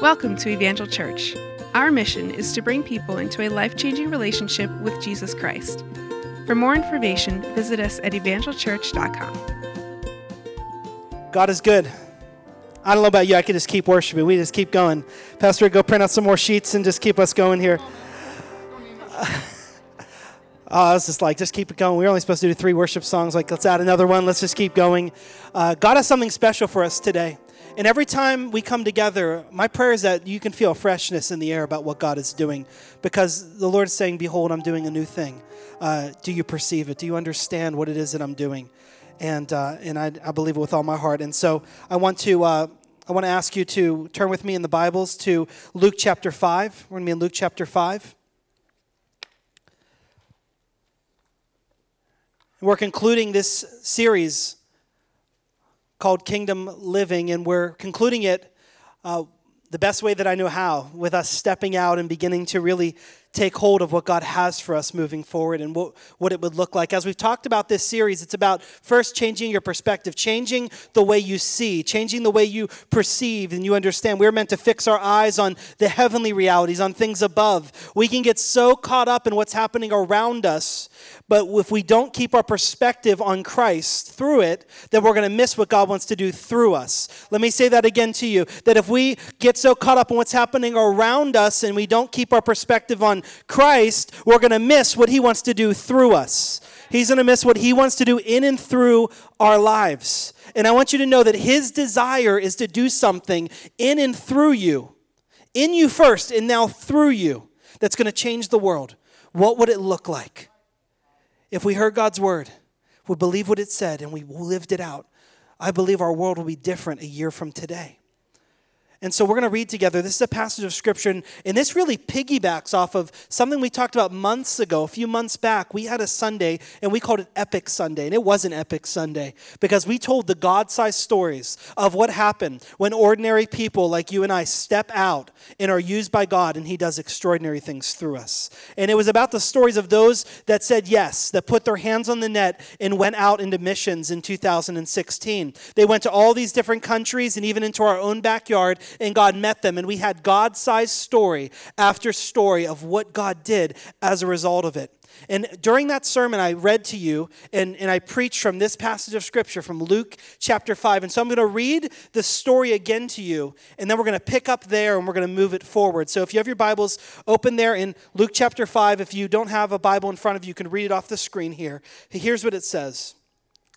Welcome to Evangel Church. Our mission is to bring people into a life changing relationship with Jesus Christ. For more information, visit us at evangelchurch.com. God is good. I don't know about you, I could just keep worshiping. We just keep going. Pastor, go print out some more sheets and just keep us going here. Oh, I was just like, just keep it going. We are only supposed to do three worship songs. Like, let's add another one. Let's just keep going. Uh, God has something special for us today. And every time we come together, my prayer is that you can feel freshness in the air about what God is doing because the Lord is saying, Behold, I'm doing a new thing. Uh, do you perceive it? Do you understand what it is that I'm doing? And, uh, and I, I, believe it with all my heart. And so I want to. Uh, I want to ask you to turn with me in the Bibles to Luke chapter 5. We're going to be in Luke chapter 5. We're concluding this series called Kingdom Living, and we're concluding it uh, the best way that I know how, with us stepping out and beginning to really take hold of what God has for us moving forward and what, what it would look like. As we've talked about this series, it's about first changing your perspective, changing the way you see, changing the way you perceive and you understand. We're meant to fix our eyes on the heavenly realities, on things above. We can get so caught up in what's happening around us, but if we don't keep our perspective on Christ through it, then we're going to miss what God wants to do through us. Let me say that again to you that if we get so caught up in what's happening around us and we don't keep our perspective on Christ, we're going to miss what He wants to do through us. He's going to miss what He wants to do in and through our lives. And I want you to know that His desire is to do something in and through you, in you first, and now through you, that's going to change the world. What would it look like if we heard God's word, we believe what it said, and we lived it out? I believe our world will be different a year from today. And so we're going to read together. This is a passage of scripture, and, and, this really piggybacks off of something we talked about months ago. A few months back, we had a Sunday, and we called it Epic Sunday. And it was an epic Sunday because we told the God sized stories of what happened when ordinary people like you and I step out and are used by God, and He does extraordinary things through us. And it was about the stories of those that said yes, that put their hands on the net and went out into missions in 2016. They went to all these different countries and even into our own backyard and God met them. And we had God sized story after story of what God did as a result of it. And during that sermon, I read to you and, and I preached from this passage of scripture from Luke chapter 5. And so I'm going to read the story again to you, and then we're going to pick up there and we're going to move it forward. So if you have your Bibles open there in Luke chapter 5, if you don't have a Bible in front of you, you can read it off the screen here. Here's what it says.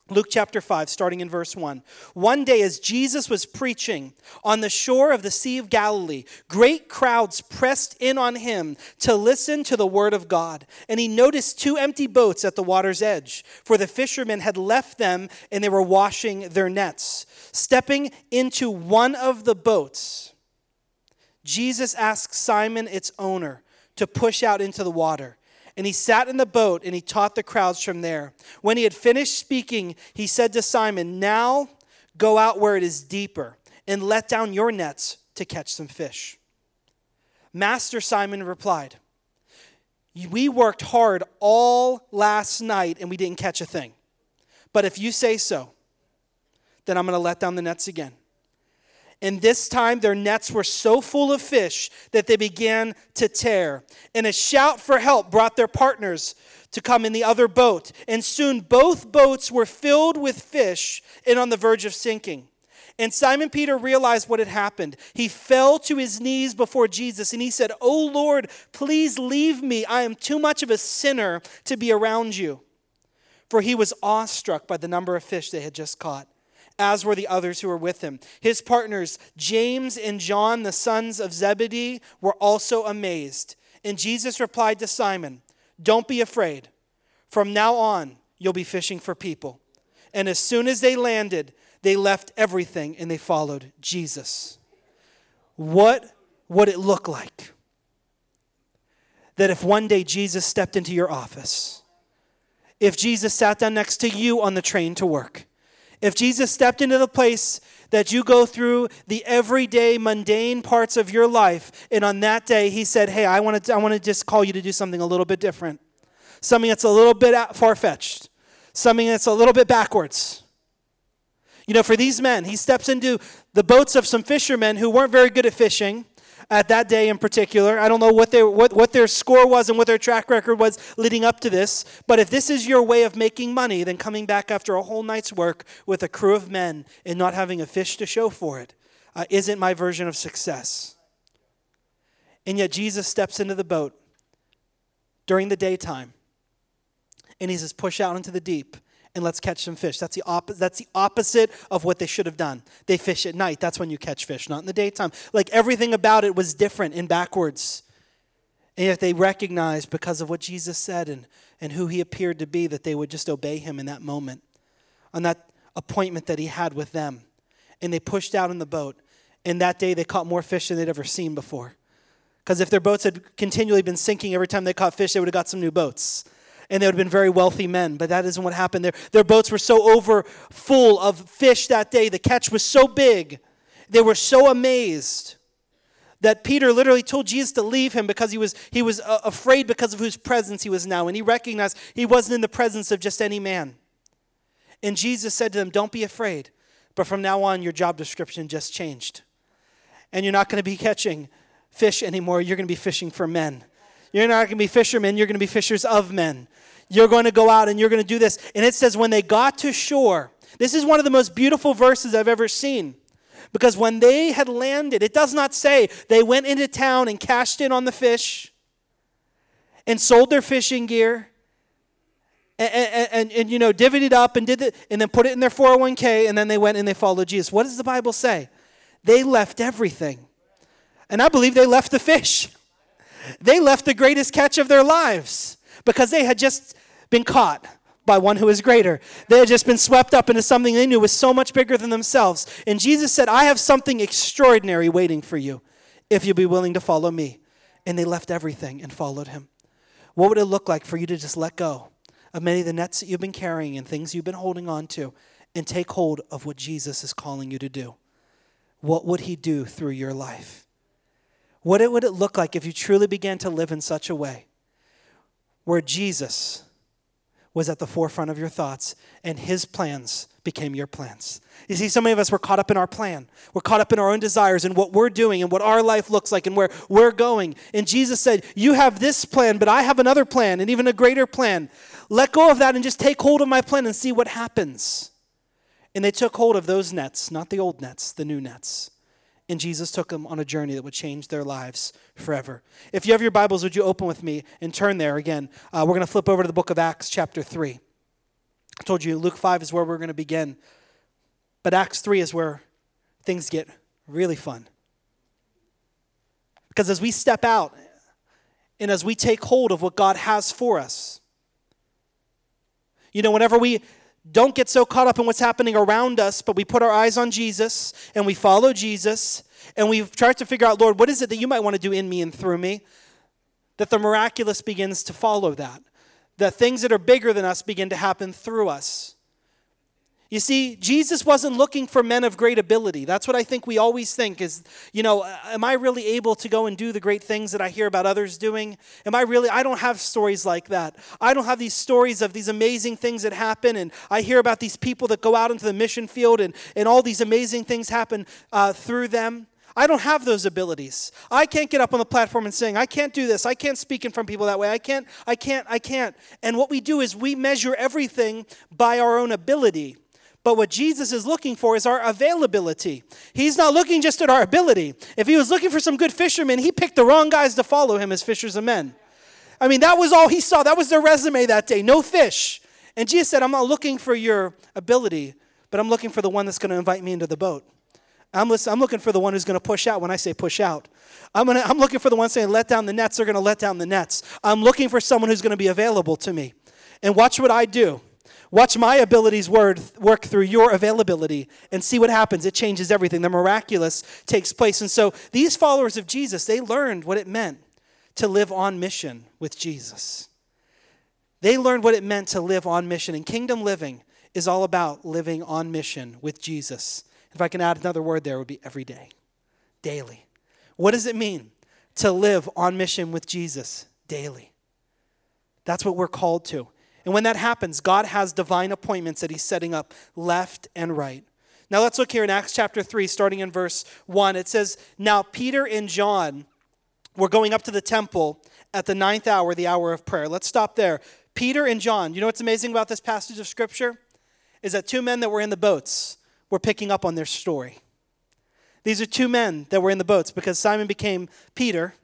Luke chapter 5, starting in verse 1. One day, as Jesus was preaching on the shore of the Sea of Galilee, great crowds pressed in on him to listen to the word of God. And he noticed two empty boats at the water's edge, for the fishermen had left them and they were washing their nets. Stepping into one of the boats, Jesus asked Simon, its owner, to push out into the water. And he sat in the boat and he taught the crowds from there. When he had finished speaking, he said to Simon, Now go out where it is deeper and let down your nets to catch some fish. Master Simon replied, We worked hard all last night and we didn't catch a thing. But if you say so, then I'm going to let down the nets again. And this time their nets were so full of fish that they began to tear. And a shout for help brought their partners to come in the other boat. And soon both boats were filled with fish and on the verge of sinking. And Simon Peter realized what had happened. He fell to his knees before Jesus and he said, Oh Lord, please leave me. I am too much of a sinner to be around you. For he was awestruck by the number of fish they had just caught as were the others who were with him. His partners, James and John, the sons of Zebedee, were also amazed. And Jesus replied to Simon, Don't be afraid. From now on, you'll be fishing for people. And as soon as they landed, they left everything and they followed Jesus. What would it look like that if one day Jesus stepped into your office? If Jesus sat down next to you on the train to work? If Jesus stepped into the place that you go through the everyday mundane parts of your life, and on that day he said, Hey, I want to I want to just call you to do something a little bit different, something that's a little bit far fetched, something that's a little bit backwards. You know, for these men, he steps into the boats of some fishermen who weren't very good at fishing, at that day in particular. I don't know what, their what, what their score was and what their track record was leading up to this. But if this is your way of making money, then coming back after a whole night's work with a crew of men and not having a fish to show for it uh, not my version of success. And yet Jesus steps into the boat during the daytime and he says, Push out into the deep and let's catch some fish. That's the, op- that's the opposite of what they should have done. They fish at night. That's when you catch fish, not in the daytime. Like everything about it was different and backwards. And yet they recognized because of what Jesus said and, and who he appeared to be that they would just obey him in that moment, on that appointment that he had with them. And they pushed out in the boat. And that day they caught more fish than they'd ever seen before. Because if their boats had continually been sinking every time they caught fish, they would have got some new boats and they would have been very wealthy men. But that isn't what happened. Their, their boats were so over full of fish that day. The catch was so big. They were so amazed that Peter literally told Jesus to leave him because he was, he was uh, afraid because of whose presence he was now. And he recognized he wasn't in the presence of just any man. And Jesus said to them, Don't be afraid. But from now on, your job description just changed. And you're not going to be catching fish anymore. You're going to be fishing for men. You're not going to be fishermen, you're going to be fishers of men. You're going to go out and you're going to do this. And it says, when they got to shore, this is one of the most beautiful verses I've ever seen. Because when they had landed, it does not say they went into town and cashed in on the fish and sold their fishing gear and, and, and, and you know, divvied up and did it, and then put it in their 401k and then they went and they followed Jesus. What does the Bible say? They left everything. And I believe they left the fish. They left the greatest catch of their lives because they had just been caught by one who is greater. They had just been swept up into something they knew was so much bigger than themselves. And Jesus said, I have something extraordinary waiting for you if you'll be willing to follow me. And they left everything and followed him. What would it look like for you to just let go of many of the nets that you've been carrying and things you've been holding on to and take hold of what Jesus is calling you to do? What would he do through your life? What would it look like if you truly began to live in such a way where Jesus was at the forefront of your thoughts and his plans became your plans? You see, so many of us were caught up in our plan. We're caught up in our own desires and what we're doing and what our life looks like and where we're going. And Jesus said, You have this plan, but I have another plan and even a greater plan. Let go of that and just take hold of my plan and see what happens. And they took hold of those nets, not the old nets, the new nets and Jesus took them on a journey that would change their lives forever. If you have your Bibles, would you open with me and turn there again? Uh, we're going to flip over to the book of Acts, chapter 3. I told you Luke 5 is where we're going to begin, but Acts 3 is where things get really fun. Because as we step out and as we take hold of what God has for us, you know, whenever we don't get so caught up in what's happening around us, but we put our eyes on Jesus and we follow Jesus and we try to figure out, Lord, what is it that you might want to do in me and through me? That the miraculous begins to follow that. That things that are bigger than us begin to happen through us. You see, Jesus wasn't looking for men of great ability. That's what I think we always think is, you know, am I really able to go and do the great things that I hear about others doing? Am I really, I don't have stories like that. I don't have these stories of these amazing things that happen, and I hear about these people that go out into the mission field and, and all these amazing things happen uh, through them. I don't have those abilities. I can't get up on the platform and sing. I can't do this. I can't speak in front of people that way. I can't, I can't, I can't. And what we do is we measure everything by our own ability. But what Jesus is looking for is our availability. He's not looking just at our ability. If he was looking for some good fishermen, he picked the wrong guys to follow him as fishers of men. I mean, that was all he saw. That was their resume that day. No fish. And Jesus said, I'm not looking for your ability, but I'm looking for the one that's going to invite me into the boat. I'm, I'm looking for the one who's going to push out when I say push out. I'm, gonna, I'm looking for the one saying let down the nets, they're going to let down the nets. I'm looking for someone who's going to be available to me. And watch what I do. Watch my abilities work through your availability and see what happens. It changes everything. The miraculous takes place. And so these followers of Jesus, they learned what it meant to live on mission with Jesus. They learned what it meant to live on mission. And kingdom living is all about living on mission with Jesus. If I can add another word there, would be every day, daily. What does it mean to live on mission with Jesus daily? That's what we're called to. And when that happens, God has divine appointments that He's setting up left and right. Now let's look here in Acts chapter 3, starting in verse 1. It says, Now Peter and John were going up to the temple at the ninth hour, the hour of prayer. Let's stop there. Peter and John, you know what's amazing about this passage of Scripture? Is that two men that were in the boats were picking up on their story. These are two men that were in the boats because Simon became Peter,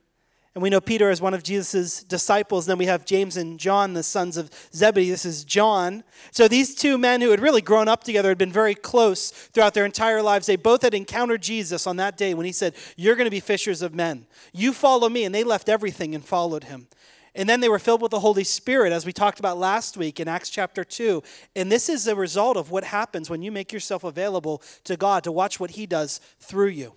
and we know Peter as one of Jesus' disciples. Then we have James and John, the sons of Zebedee. This is John. So these two men who had really grown up together, had been very close throughout their entire lives, they both had encountered Jesus on that day when he said, You're going to be fishers of men. You follow me. And they left everything and followed him. And then they were filled with the Holy Spirit, as we talked about last week in Acts chapter 2. And this is the result of what happens when you make yourself available to God to watch what He does through you.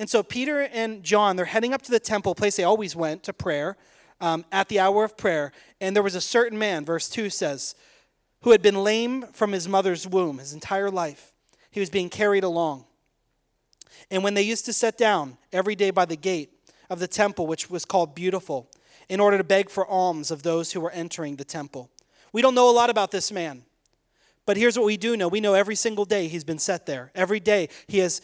And so Peter and John, they're heading up to the temple, place they always went to prayer, um, at the hour of prayer. And there was a certain man, verse 2 says, who had been lame from his mother's womb his entire life. He was being carried along. And when they used to sit down every day by the gate of the temple, which was called Beautiful, in order to beg for alms of those who were entering the temple. We don't know a lot about this man, but here's what we do know we know every single day he's been set there. Every day he has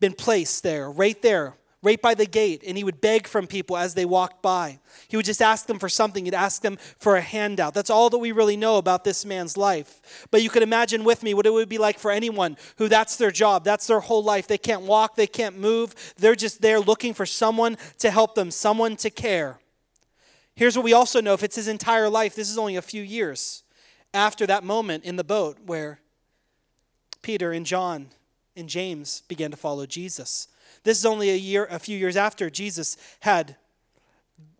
been placed there, right there, right by the gate, and he would beg from people as they walked by. He would just ask them for something, he'd ask them for a handout. That's all that we really know about this man's life. But you can imagine with me what it would be like for anyone who that's their job, that's their whole life. They can't walk, they can't move, they're just there looking for someone to help them, someone to care. Here's what we also know if it's his entire life, this is only a few years after that moment in the boat where Peter and John and James began to follow Jesus. This is only a year, a few years after Jesus had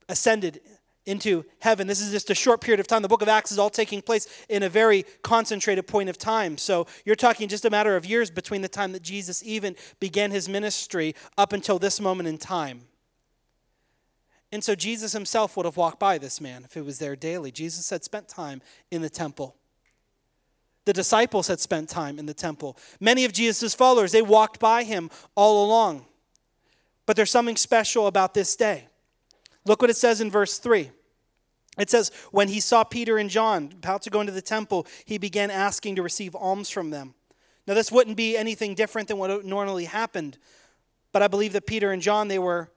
ascended into heaven. This is just a short period of time. The book of Acts is all taking place in a very concentrated point of time. So you're talking just a matter of years between the time that Jesus even began his ministry up until this moment in time. And so Jesus himself would have walked by this man if he was there daily. Jesus had spent time in the temple. The disciples had spent time in the temple. Many of Jesus' followers, they walked by him all along. But there's something special about this day. Look what it says in verse 3. It says, When he saw Peter and John about to go into the temple, he began asking to receive alms from them. Now, this wouldn't be anything different than what normally happened, but I believe that Peter and John, they were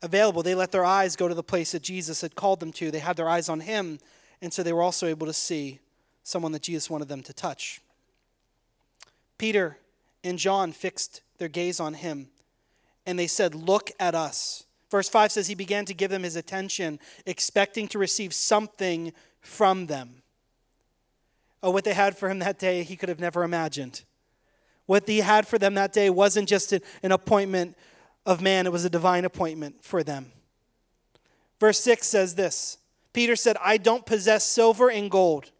available. They let their eyes go to the place that Jesus had called them to. They had their eyes on him, and so they were also able to see someone that Jesus wanted them to touch. Peter and John fixed their gaze on him, and they said, Look at us. Verse 5 says, He began to give them his attention, expecting to receive something from them. Oh, what they had for him that day, he could have never imagined. What he had for them that day wasn't just an appointment of man, it was a divine appointment for them. Verse 6 says this Peter said, I don't possess silver and gold.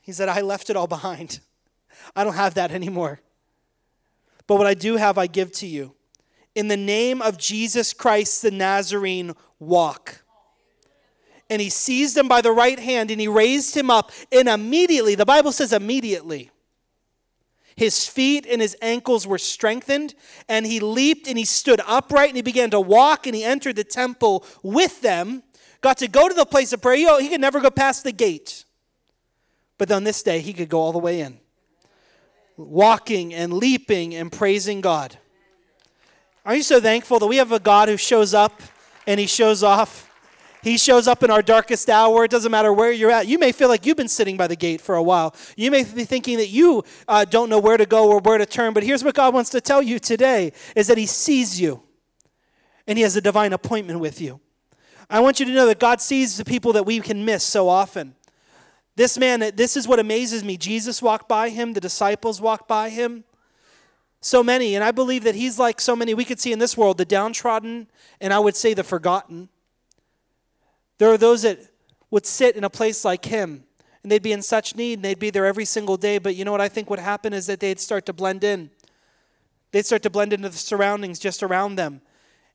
He said, I left it all behind. I don't have that anymore. But what I do have, I give to you. In the name of Jesus Christ the Nazarene, walk. And he seized him by the right hand and he raised him up. And immediately, the Bible says immediately, his feet and his ankles were strengthened, and he leaped and he stood upright and he began to walk and he entered the temple with them. Got to go to the place of prayer. He could never go past the gate. But on this day, he could go all the way in, walking and leaping and praising God. Are you so thankful that we have a God who shows up and he shows off? He shows up in our darkest hour. It doesn't matter where you're at. You may feel like you've been sitting by the gate for a while. You may be thinking that you uh, don't know where to go or where to turn. But here's what God wants to tell you today is that He sees you and He has a divine appointment with you. I want you to know that God sees the people that we can miss so often. This man, this is what amazes me. Jesus walked by him, the disciples walked by him. So many, and I believe that he's like so many we could see in this world the downtrodden, and I would say the forgotten. There are those that would sit in a place like him and they'd be in such need and they'd be there every single day. But you know what I think would happen is that they'd start to blend in. They'd start to blend into the surroundings just around them.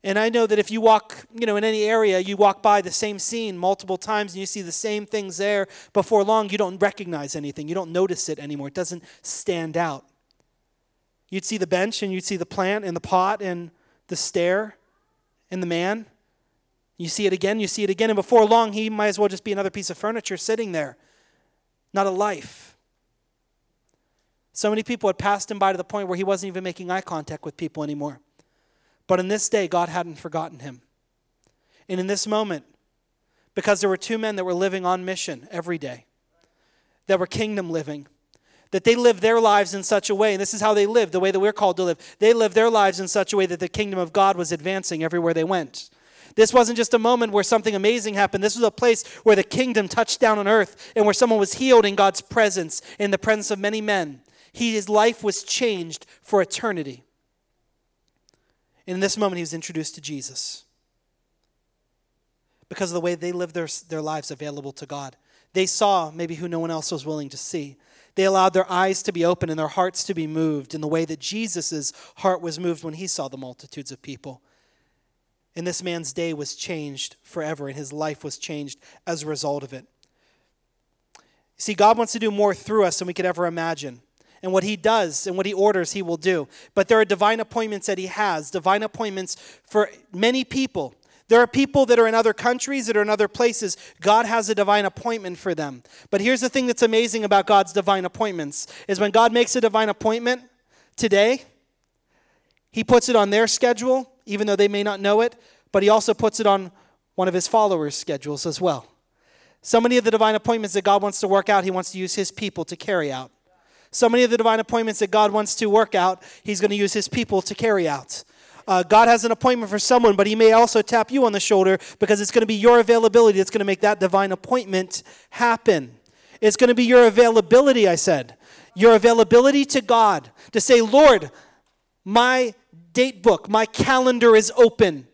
And I know that if you walk, you know, in any area, you walk by the same scene multiple times and you see the same things there, before long you don't recognize anything. You don't notice it anymore. It doesn't stand out. You'd see the bench and you'd see the plant and the pot and the stair and the man. You see it again, you see it again, and before long, he might as well just be another piece of furniture sitting there, not a life. So many people had passed him by to the point where he wasn't even making eye contact with people anymore. But in this day, God hadn't forgotten him. And in this moment, because there were two men that were living on mission every day, that were kingdom living, that they lived their lives in such a way, and this is how they lived, the way that we're called to live. They lived their lives in such a way that the kingdom of God was advancing everywhere they went. This wasn't just a moment where something amazing happened. This was a place where the kingdom touched down on earth and where someone was healed in God's presence, in the presence of many men. He, his life was changed for eternity. And in this moment, he was introduced to Jesus because of the way they lived their, their lives available to God. They saw maybe who no one else was willing to see. They allowed their eyes to be open and their hearts to be moved in the way that Jesus' heart was moved when he saw the multitudes of people. And this man's day was changed forever, and his life was changed as a result of it. See, God wants to do more through us than we could ever imagine. And what he does and what he orders, he will do. But there are divine appointments that he has, divine appointments for many people. There are people that are in other countries, that are in other places. God has a divine appointment for them. But here's the thing that's amazing about God's divine appointments is when God makes a divine appointment today, he puts it on their schedule, even though they may not know it, but he also puts it on one of his followers' schedules as well. So many of the divine appointments that God wants to work out, he wants to use his people to carry out. So many of the divine appointments that God wants to work out, he's going to use his people to carry out. Uh, God has an appointment for someone, but He may also tap you on the shoulder because it's going to be your availability that's going to make that divine appointment happen. It's going to be your availability, I said. Your availability to God to say, Lord, my date book, my calendar is open.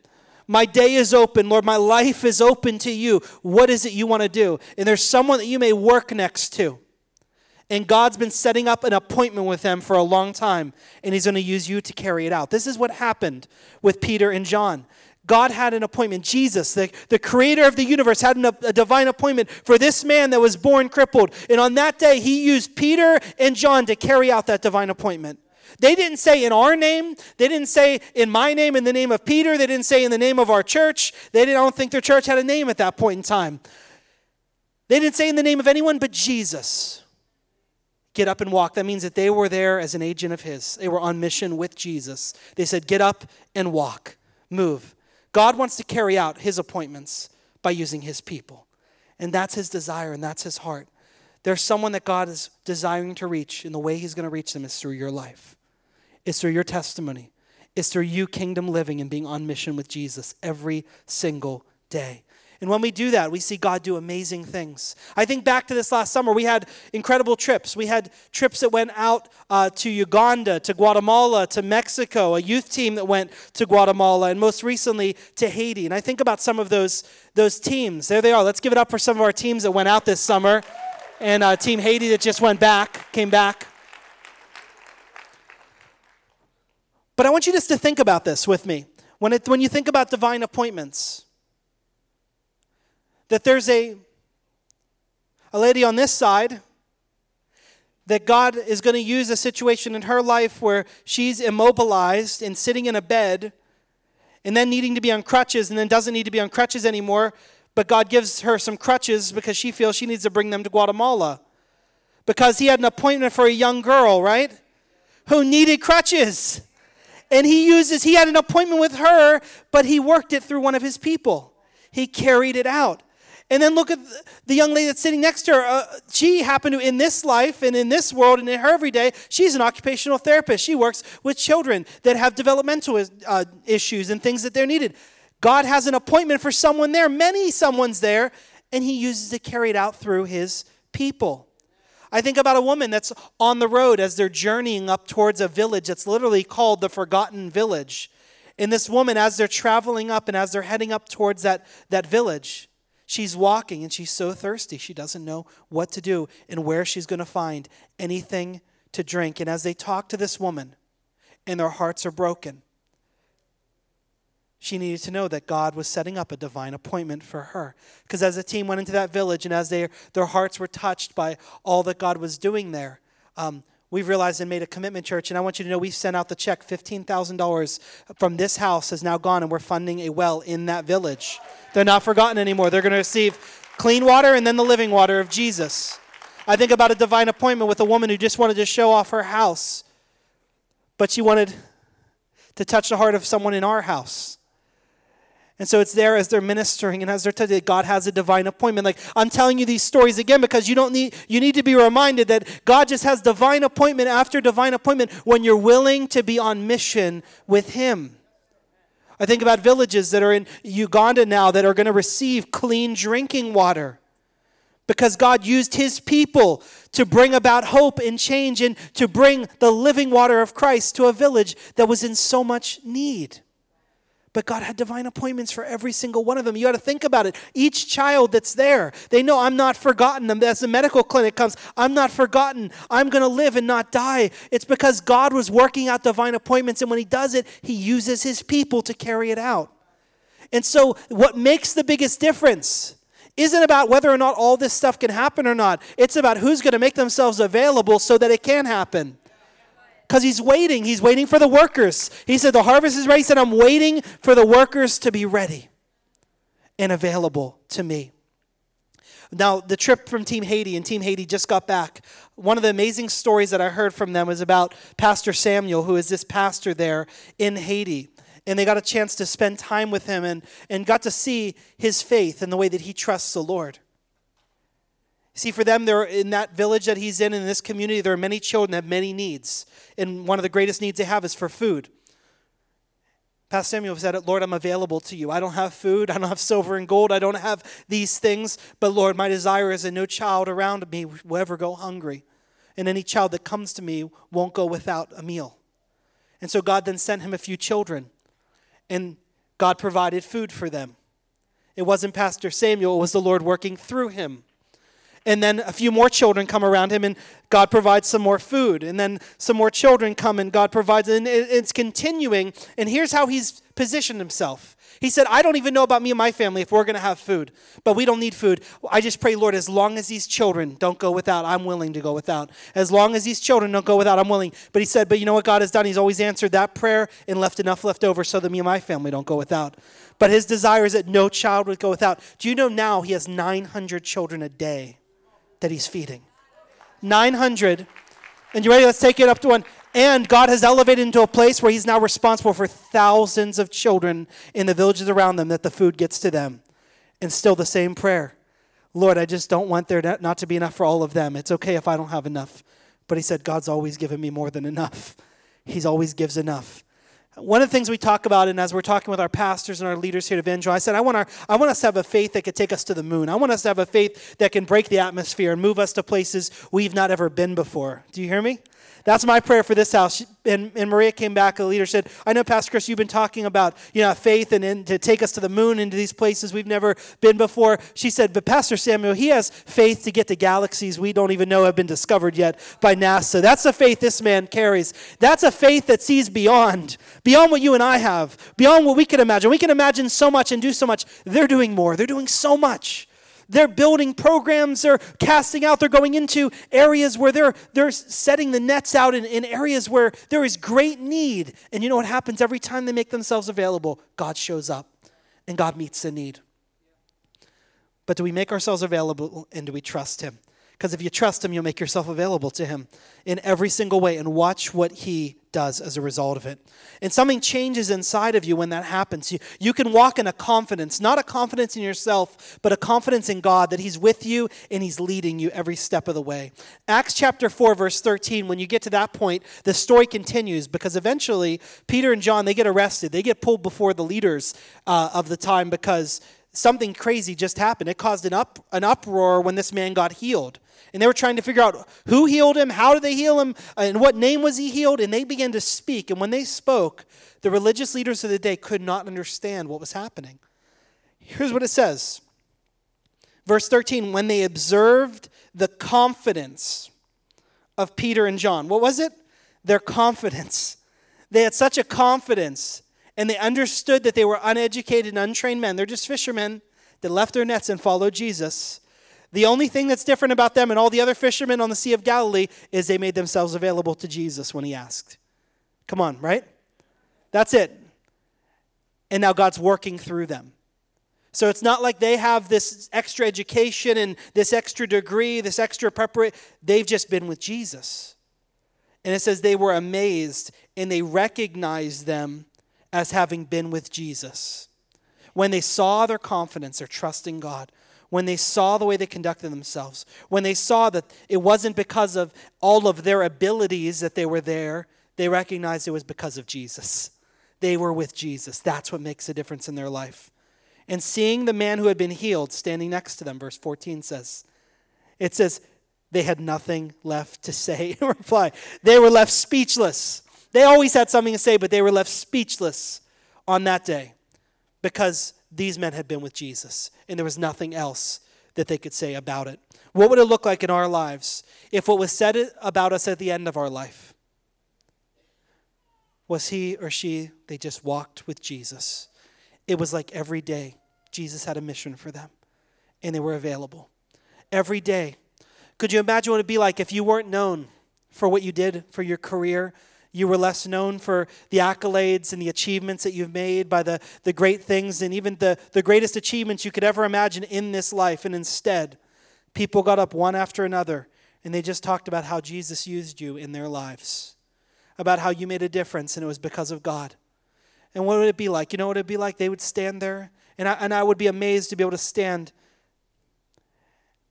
My day is open, Lord. My life is open to you. What is it you want to do? And there's someone that you may work next to and God's been setting up an appointment with them for a long time, and He's going to use you to carry it out. This is what happened with Peter and John. God had an appointment. Jesus, the, the creator of the universe, had an, a divine appointment for this man that was born crippled. And on that day, he used Peter and John to carry out that divine appointment. They didn't say in our name. They didn't say in my name, in the name of Peter. They didn't say in the name of our church. They didn't, I don't think their church had a name at that point in time. They didn't say in the name of anyone but Jesus get up and walk. That means that they were there as an agent of His. They were on mission with Jesus. They said, Get up and walk, move. God wants to carry out His appointments by using His people. And that's His desire and that's His heart. There's someone that God is desiring to reach, and the way He's going to reach them is through your life, it's through your testimony, it's through you kingdom living and being on mission with Jesus every single day. And when we do that, we see God do amazing things. I think back to this last summer, we had incredible trips. We had trips that went out uh, to Uganda, to Guatemala, to Mexico, a youth team that went to Guatemala, and most recently to Haiti. And I think about some of those, those teams. There they are. Let's give it up for some of our teams that went out this summer. And uh, Team Haiti that just went back, came back. But I want you just to think about this with me. When, it, when you think about divine appointments, that there's a, a lady on this side that God is going to use a situation in her life where she's immobilized and sitting in a bed and then needing to be on crutches and then doesn't need to be on crutches anymore, but God gives her some crutches because she feels she needs to bring them to Guatemala. Because he had an appointment for a young girl, right? Who needed crutches. And he uses, he had an appointment with her, but he worked it through one of his people. He carried it out. And then look at the young lady that's sitting next to her. Uh, she happened to, in this life and in this world and in her everyday, she's an occupational therapist. She works with children that have developmental uh, issues and things that they're needed. God has an appointment for someone there, many someone's there, and he uses to carry it out through his people. I think about a woman that's on the road as they're journeying up towards a village that's literally called the Forgotten Village. And this woman, as they're traveling up and as they're heading up towards that, that village, She's walking and she's so thirsty. She doesn't know what to do and where she's going to find anything to drink. And as they talk to this woman and their hearts are broken, she needed to know that God was setting up a divine appointment for her. Because as the team went into that village and as they, their hearts were touched by all that God was doing there, um, we've realized and made a commitment, church. And I want you to know we've sent out the check $15,000 from this house has now gone, and we're funding a well in that village. They're not forgotten anymore. They're going to receive clean water and then the living water of Jesus. I think about a divine appointment with a woman who just wanted to show off her house, but she wanted to touch the heart of someone in our house. And so it's there as they're ministering and as they're telling God has a divine appointment. Like I'm telling you these stories again because you don't need you need to be reminded that God just has divine appointment after divine appointment when you're willing to be on mission with him. I think about villages that are in Uganda now that are going to receive clean drinking water because God used his people to bring about hope and change and to bring the living water of Christ to a village that was in so much need. But God had divine appointments for every single one of them. You got to think about it. Each child that's there, they know I'm not forgotten. As the medical clinic comes, I'm not forgotten. I'm going to live and not die. It's because God was working out divine appointments, and when He does it, He uses His people to carry it out. And so, what makes the biggest difference isn't about whether or not all this stuff can happen or not. It's about who's going to make themselves available so that it can happen because he's waiting. He's waiting for the workers. He said, The harvest is ready. He said, I'm waiting for the workers to be ready and available to me. Now, the trip from Team Haiti, and Team Haiti just got back. One of the amazing stories that I heard from them was about Pastor Samuel, who is this pastor there in Haiti. And they got a chance to spend time with him and, and got to see his faith and the way that he trusts the Lord. See, for them, there in that village that he's in, in this community, there are many children that have many needs. And one of the greatest needs they have is for food. Pastor Samuel said, Lord, I'm available to you. I don't have food. I don't have silver and gold. I don't have these things. But Lord, my desire is that no child around me will ever go hungry. And any child that comes to me won't go without a meal. And so God then sent him a few children. And God provided food for them. It wasn't Pastor Samuel, it was the Lord working through him. And then a few more children come around him, and God provides some more food. And then some more children come, and God provides. And it's continuing. And here's how he's positioned himself. He said, I don't even know about me and my family if we're going to have food, but we don't need food. I just pray, Lord, as long as these children don't go without, I'm willing to go without. As long as these children don't go without, I'm willing. But he said, But you know what God has done? He's always answered that prayer and left enough left over so that me and my family don't go without. But his desire is that no child would go without. Do you know now he has 900 children a day? That he's feeding. 900. And you ready? Let's take it up to one. And God has elevated into a place where he's now responsible for thousands of children in the villages around them that the food gets to them. And still the same prayer Lord, I just don't want there not to be enough for all of them. It's okay if I don't have enough. But he said, God's always given me more than enough. He's always gives enough. One of the things we talk about, and as we're talking with our pastors and our leaders here at Evangel, I said, I want, our, I want us to have a faith that could take us to the moon. I want us to have a faith that can break the atmosphere and move us to places we've not ever been before. Do you hear me? That's my prayer for this house. And, and Maria came back, the leader said, I know, Pastor Chris, you've been talking about you know, faith and, and to take us to the moon, into these places we've never been before. She said, But Pastor Samuel, he has faith to get to galaxies we don't even know have been discovered yet by NASA. That's the faith this man carries. That's a faith that sees beyond, beyond what you and I have, beyond what we can imagine. We can imagine so much and do so much. They're doing more, they're doing so much. They're building programs, they're casting out, they're going into areas where they're, they're setting the nets out in, in areas where there is great need. And you know what happens every time they make themselves available? God shows up and God meets the need. But do we make ourselves available and do we trust Him? Because if you trust Him, you'll make yourself available to Him in every single way and watch what He does as a result of it. And something changes inside of you when that happens. You, you can walk in a confidence, not a confidence in yourself, but a confidence in God that He's with you and He's leading you every step of the way. Acts chapter 4, verse 13, when you get to that point, the story continues because eventually Peter and John, they get arrested. They get pulled before the leaders uh, of the time because something crazy just happened. It caused an, up, an uproar when this man got healed. And they were trying to figure out who healed him, how did they heal him, and what name was he healed. And they began to speak. And when they spoke, the religious leaders of the day could not understand what was happening. Here's what it says Verse 13 When they observed the confidence of Peter and John, what was it? Their confidence. They had such a confidence, and they understood that they were uneducated and untrained men. They're just fishermen that left their nets and followed Jesus. The only thing that's different about them and all the other fishermen on the Sea of Galilee is they made themselves available to Jesus when he asked. Come on, right? That's it. And now God's working through them. So it's not like they have this extra education and this extra degree, this extra preparation. They've just been with Jesus. And it says they were amazed and they recognized them as having been with Jesus. When they saw their confidence, their trust in God, when they saw the way they conducted themselves, when they saw that it wasn't because of all of their abilities that they were there, they recognized it was because of Jesus. They were with Jesus. That's what makes a difference in their life. And seeing the man who had been healed standing next to them, verse 14 says, it says, they had nothing left to say in reply. They were left speechless. They always had something to say, but they were left speechless on that day because these men had been with Jesus and there was nothing else that they could say about it. What would it look like in our lives if what was said about us at the end of our life was he or she, they just walked with Jesus? It was like every day Jesus had a mission for them and they were available. Every day. Could you imagine what it'd be like if you weren't known for what you did for your career? You were less known for the accolades and the achievements that you've made by the, the great things and even the, the greatest achievements you could ever imagine in this life. And instead, people got up one after another and they just talked about how Jesus used you in their lives, about how you made a difference and it was because of God. And what would it be like? You know what it would be like? They would stand there, and I, and I would be amazed to be able to stand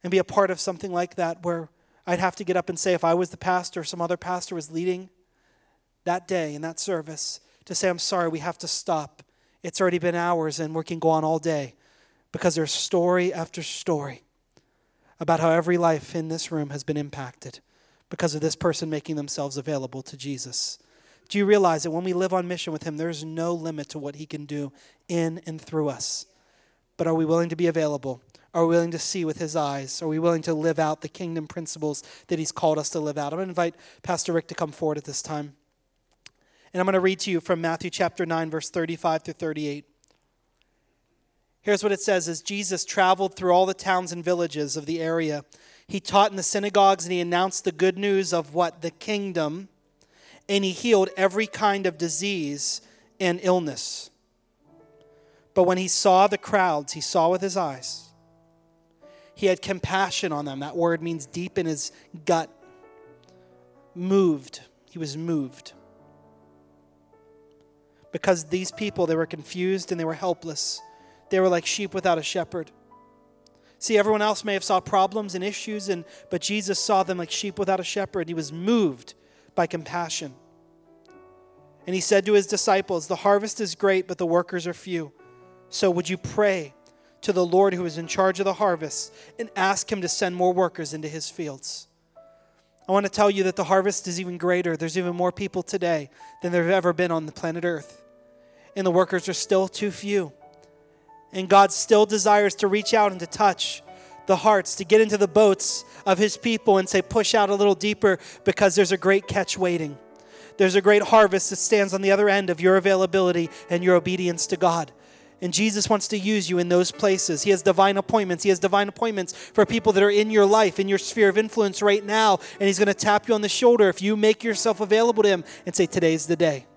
and be a part of something like that where I'd have to get up and say, if I was the pastor, some other pastor was leading that day in that service, to say, I'm sorry, we have to stop. It's already been hours and we can go on all day because there's story after story about how every life in this room has been impacted because of this person making themselves available to Jesus. Do you realize that when we live on mission with Him, there's no limit to what He can do in and through us? But are we willing to be available? Are we willing to see with His eyes? Are we willing to live out the kingdom principles that He's called us to live out? I'm going to invite Pastor Rick to come forward at this time. And I'm going to read to you from Matthew chapter 9, verse 35 through 38. Here's what it says As Jesus traveled through all the towns and villages of the area, he taught in the synagogues and he announced the good news of what? The kingdom and he healed every kind of disease and illness. But when he saw the crowds, he saw with his eyes. He had compassion on them. That word means deep in his gut. Moved. He was moved. Because these people, they were confused and they were helpless. They were like sheep without a shepherd. See, everyone else may have saw problems and issues, and, but Jesus saw them like sheep without a shepherd. He was moved by compassion. And he said to his disciples, The harvest is great, but the workers are few. So would you pray to the Lord who is in charge of the harvest and ask him to send more workers into his fields? I want to tell you that the harvest is even greater. There's even more people today than there have ever been on the planet Earth. And the workers are still too few. And God still desires to reach out and to touch the hearts, to get into the boats of his people and say, push out a little deeper because there's a great catch waiting. There's a great harvest that stands on the other end of your availability and your obedience to God. And Jesus wants to use you in those places. He has divine appointments. He has divine appointments for people that are in your life, in your sphere of influence right now. And He's going to tap you on the shoulder if you make yourself available to Him and say, Today's the day.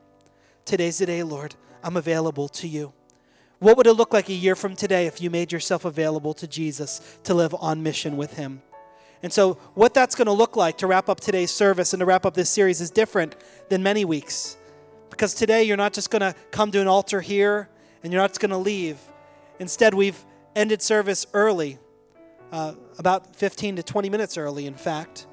Today's the day, Lord. I'm available to you. What would it look like a year from today if you made yourself available to Jesus to live on mission with Him? And so, what that's going to look like to wrap up today's service and to wrap up this series is different than many weeks. Because today, you're not just going to come to an altar here and you're not going to leave. Instead, we've ended service early, uh, about 15 to 20 minutes early, in fact,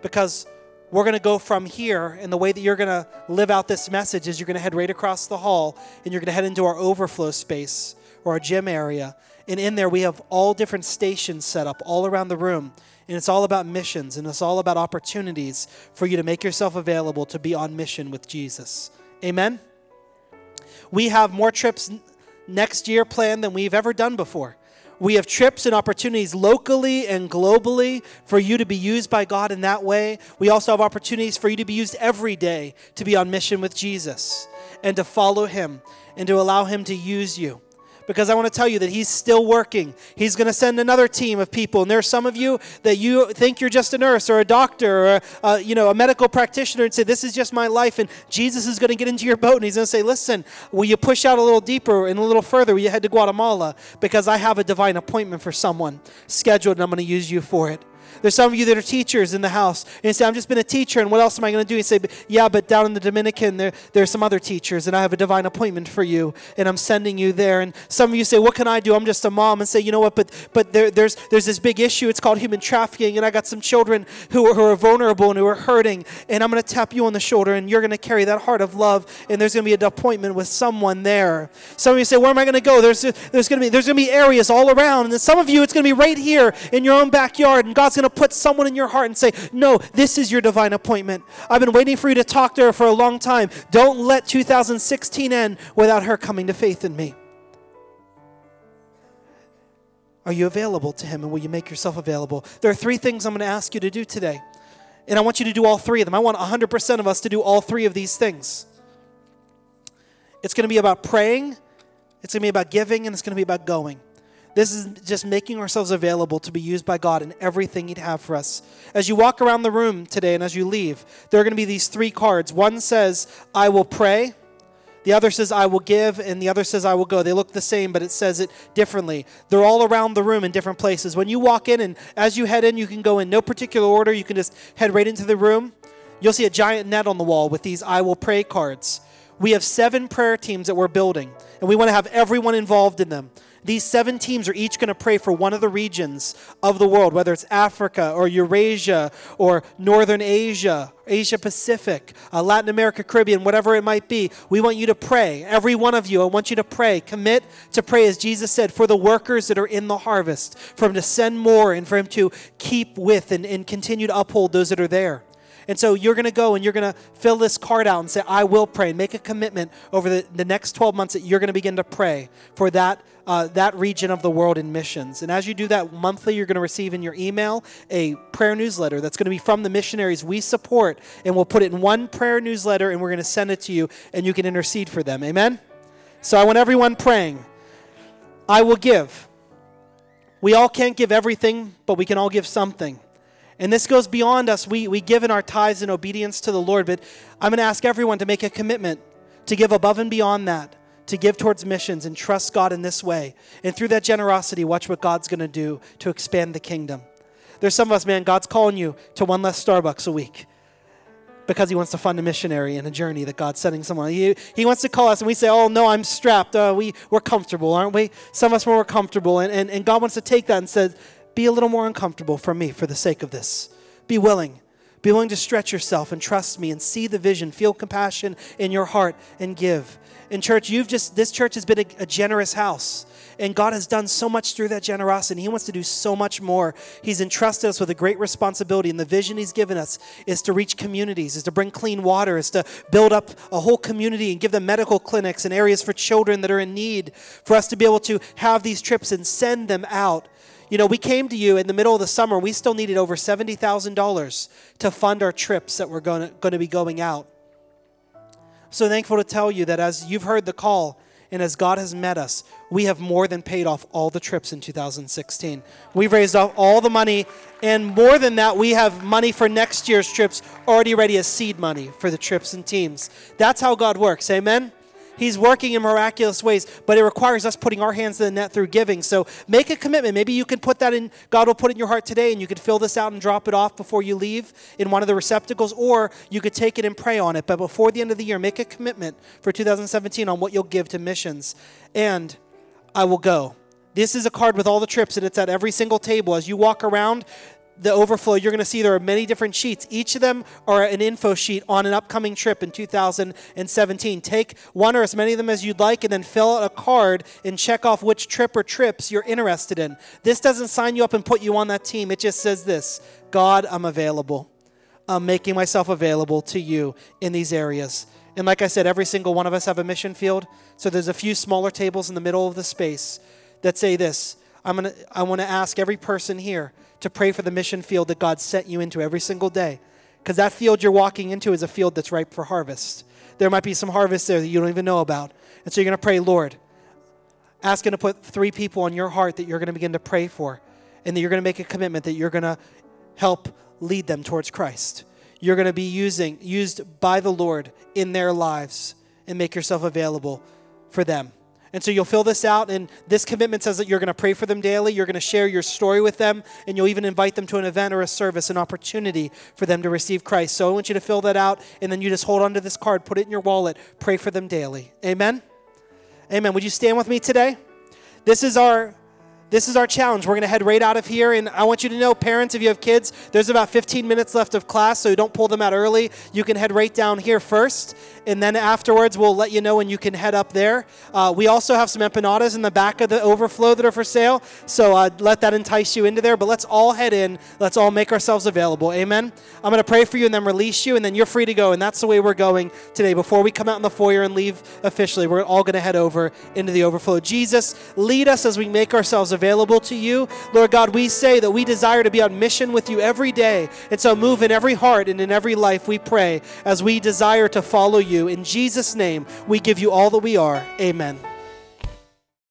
because we're going to go from here, and the way that you're going to live out this message is you're going to head right across the hall and you're going to head into our overflow space or our gym area. And in there, we have all different stations set up all around the room. And it's all about missions and it's all about opportunities for you to make yourself available to be on mission with Jesus. Amen? We have more trips next year plan than we've ever done before. We have trips and opportunities locally and globally for you to be used by God in that way. We also have opportunities for you to be used every day to be on mission with Jesus and to follow Him and to allow Him to use you. Because I want to tell you that He's still working. He's going to send another team of people. And there are some of you that you think you're just a nurse or a doctor or a, you know, a medical practitioner and say, This is just my life. And Jesus is going to get into your boat and He's going to say, Listen, will you push out a little deeper and a little further? Will you head to Guatemala? Because I have a divine appointment for someone scheduled and I'm going to use you for it. There's some of you that are teachers in the house. And you say, I've just been a teacher, and what else am I going to do? You say, Yeah, but down in the Dominican, there, there are some other teachers, and I have a divine appointment for you, and I'm sending you there. And some of you say, What can I do? I'm just a mom. And say, You know what? But, but there, there's, there's this big issue. It's called human trafficking, and I got some children who are, who are vulnerable and who are hurting, and I'm going to tap you on the shoulder, and you're going to carry that heart of love, and there's going to be an appointment with someone there. Some of you say, Where am I going to go? There's, there's going to be there's going to be areas all around, and some of you, it's going to be right here in your own backyard, and God's going to put someone in your heart and say, No, this is your divine appointment. I've been waiting for you to talk to her for a long time. Don't let 2016 end without her coming to faith in me. Are you available to Him and will you make yourself available? There are three things I'm going to ask you to do today. And I want you to do all three of them. I want 100% of us to do all three of these things. It's going to be about praying, it's going to be about giving, and it's going to be about going. This is just making ourselves available to be used by God in everything He'd have for us. As you walk around the room today and as you leave, there are going to be these three cards. One says, I will pray. The other says, I will give, and the other says, I will go. They look the same, but it says it differently. They're all around the room in different places. When you walk in, and as you head in, you can go in no particular order. You can just head right into the room. You'll see a giant net on the wall with these I will pray cards. We have seven prayer teams that we're building, and we want to have everyone involved in them. These seven teams are each going to pray for one of the regions of the world, whether it's Africa or Eurasia or Northern Asia, Asia Pacific, uh, Latin America, Caribbean, whatever it might be. We want you to pray. Every one of you, I want you to pray. Commit to pray, as Jesus said, for the workers that are in the harvest, for Him to send more and for Him to keep with and, and continue to uphold those that are there. And so you're going to go and you're going to fill this card out and say, I will pray, and make a commitment over the, the next 12 months that you're going to begin to pray for that, uh, that region of the world in missions. And as you do that monthly, you're going to receive in your email a prayer newsletter that's going to be from the missionaries we support. And we'll put it in one prayer newsletter and we're going to send it to you and you can intercede for them. Amen? So I want everyone praying. I will give. We all can't give everything, but we can all give something. And this goes beyond us. We, we give in our tithes in obedience to the Lord, but I'm going to ask everyone to make a commitment to give above and beyond that, to give towards missions and trust God in this way. And through that generosity, watch what God's going to do to expand the kingdom. There's some of us, man, God's calling you to one less Starbucks a week because he wants to fund a missionary and a journey that God's sending someone. He, he wants to call us and we say, oh, no, I'm strapped. Uh, we, we're comfortable, aren't we? Some of us, more comfortable. And, and, and God wants to take that and says, be a little more uncomfortable for me for the sake of this. Be willing. Be willing to stretch yourself and trust me and see the vision, feel compassion in your heart and give. In church, you've just this church has been a, a, generous house. And God has done so much through that generosity. He wants to do so much more. He's entrusted us with a great responsibility. And the vision He's given us is to reach communities, is to bring clean water, is to build up a whole community and give them medical clinics and areas for children that are in need, for us to be able to have these trips and send them out you know, we came to you in the middle of the summer. We still needed over $70,000 to fund our trips that were going to, be going out. So thankful to tell you that as you've heard the call and as God has met us, we have more than paid off all the trips in 2016. We've raised off all the money, and more than that, we have money for next year's trips already ready as seed money for the trips and teams. That's how God works. Amen? He's working in miraculous ways, but it requires us putting our hands in the net through giving. So make a commitment. Maybe you can put that in, God will put it in your heart today, and you could fill this out and drop it off before you leave in one of the receptacles, or you could take it and pray on it. But before the end of the year, make a commitment for 2017 on what you'll give to missions. And I will go. This is a card with all the trips, and it's at every single table. As you walk around, the overflow, you're going to see there are many different sheets. Each of them are an info sheet on an upcoming trip in 2017. Take one or as many of them as you'd like and then fill out a card and check off which trip or trips you're interested in. This doesn't sign you up and put you on that team. It just says this God, I'm available. I'm making myself available to you in these areas. And like I said, every single one of us have a mission field. So there's a few smaller tables in the middle of the space that say this. I'm gonna, I want to ask every person here to pray for the mission field that God sent you into every single day. Because that field you're walking into is a field that's ripe for harvest. There might be some harvest there that you don't even know about. And so you're going to pray, Lord, asking to put three people on your heart that you're going to begin to pray for and that you're going to make a commitment that you're going to help lead them towards Christ. You're going to be using used by the Lord in their lives and make yourself available for them. And so you'll fill this out, and this commitment says that you're going to pray for them daily. You're going to share your story with them, and you'll even invite them to an event or a service, an opportunity for them to receive Christ. So I want you to fill that out, and then you just hold onto this card, put it in your wallet, pray for them daily. Amen? Amen. Would you stand with me today? This is our this is our challenge. We're going to head right out of here. And I want you to know, parents, if you have kids, there's about 15 minutes left of class, so don't pull them out early. You can head right down here first. And then afterwards, we'll let you know when you can head up there. Uh, we also have some empanadas in the back of the overflow that are for sale. So uh, let that entice you into there. But let's all head in. Let's all make ourselves available. Amen. I'm going to pray for you and then release you, and then you're free to go. And that's the way we're going today. Before we come out in the foyer and leave officially, we're all going to head over into the overflow. Jesus, lead us as we make ourselves available available to you. Lord God, we say that we desire to be on mission with you every day. And so move in every heart and in every life, we pray, as we desire to follow you. In Jesus' name, we give you all that we are. Amen.